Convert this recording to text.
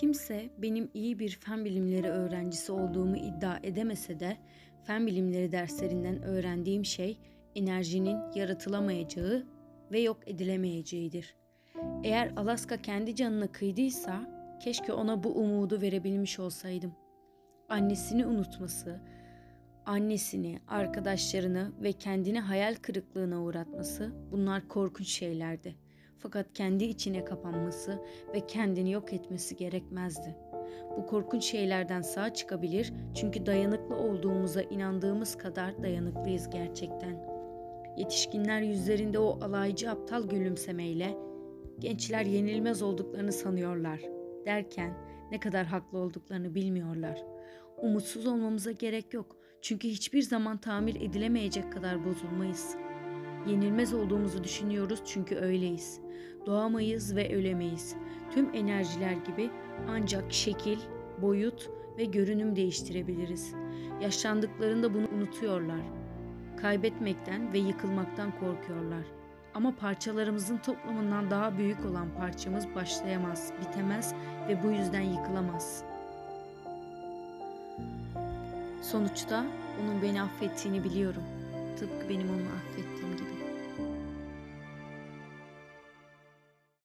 Kimse benim iyi bir fen bilimleri öğrencisi olduğumu iddia edemese de fen bilimleri derslerinden öğrendiğim şey enerjinin yaratılamayacağı ve yok edilemeyeceğidir. Eğer Alaska kendi canına kıydıysa keşke ona bu umudu verebilmiş olsaydım. Annesini unutması, annesini, arkadaşlarını ve kendini hayal kırıklığına uğratması bunlar korkunç şeylerdi. Fakat kendi içine kapanması ve kendini yok etmesi gerekmezdi. Bu korkunç şeylerden sağ çıkabilir çünkü dayanıklı olduğumuza inandığımız kadar dayanıklıyız gerçekten. Yetişkinler yüzlerinde o alaycı aptal gülümsemeyle gençler yenilmez olduklarını sanıyorlar derken ne kadar haklı olduklarını bilmiyorlar. Umutsuz olmamıza gerek yok çünkü hiçbir zaman tamir edilemeyecek kadar bozulmayız. Yenilmez olduğumuzu düşünüyoruz çünkü öyleyiz. Doğamayız ve ölemeyiz. Tüm enerjiler gibi ancak şekil, boyut ve görünüm değiştirebiliriz. Yaşlandıklarında bunu unutuyorlar. Kaybetmekten ve yıkılmaktan korkuyorlar. Ama parçalarımızın toplamından daha büyük olan parçamız başlayamaz, bitemez ve bu yüzden yıkılamaz. Sonuçta onun beni affettiğini biliyorum. Tıpkı benim onu affettiğim gibi.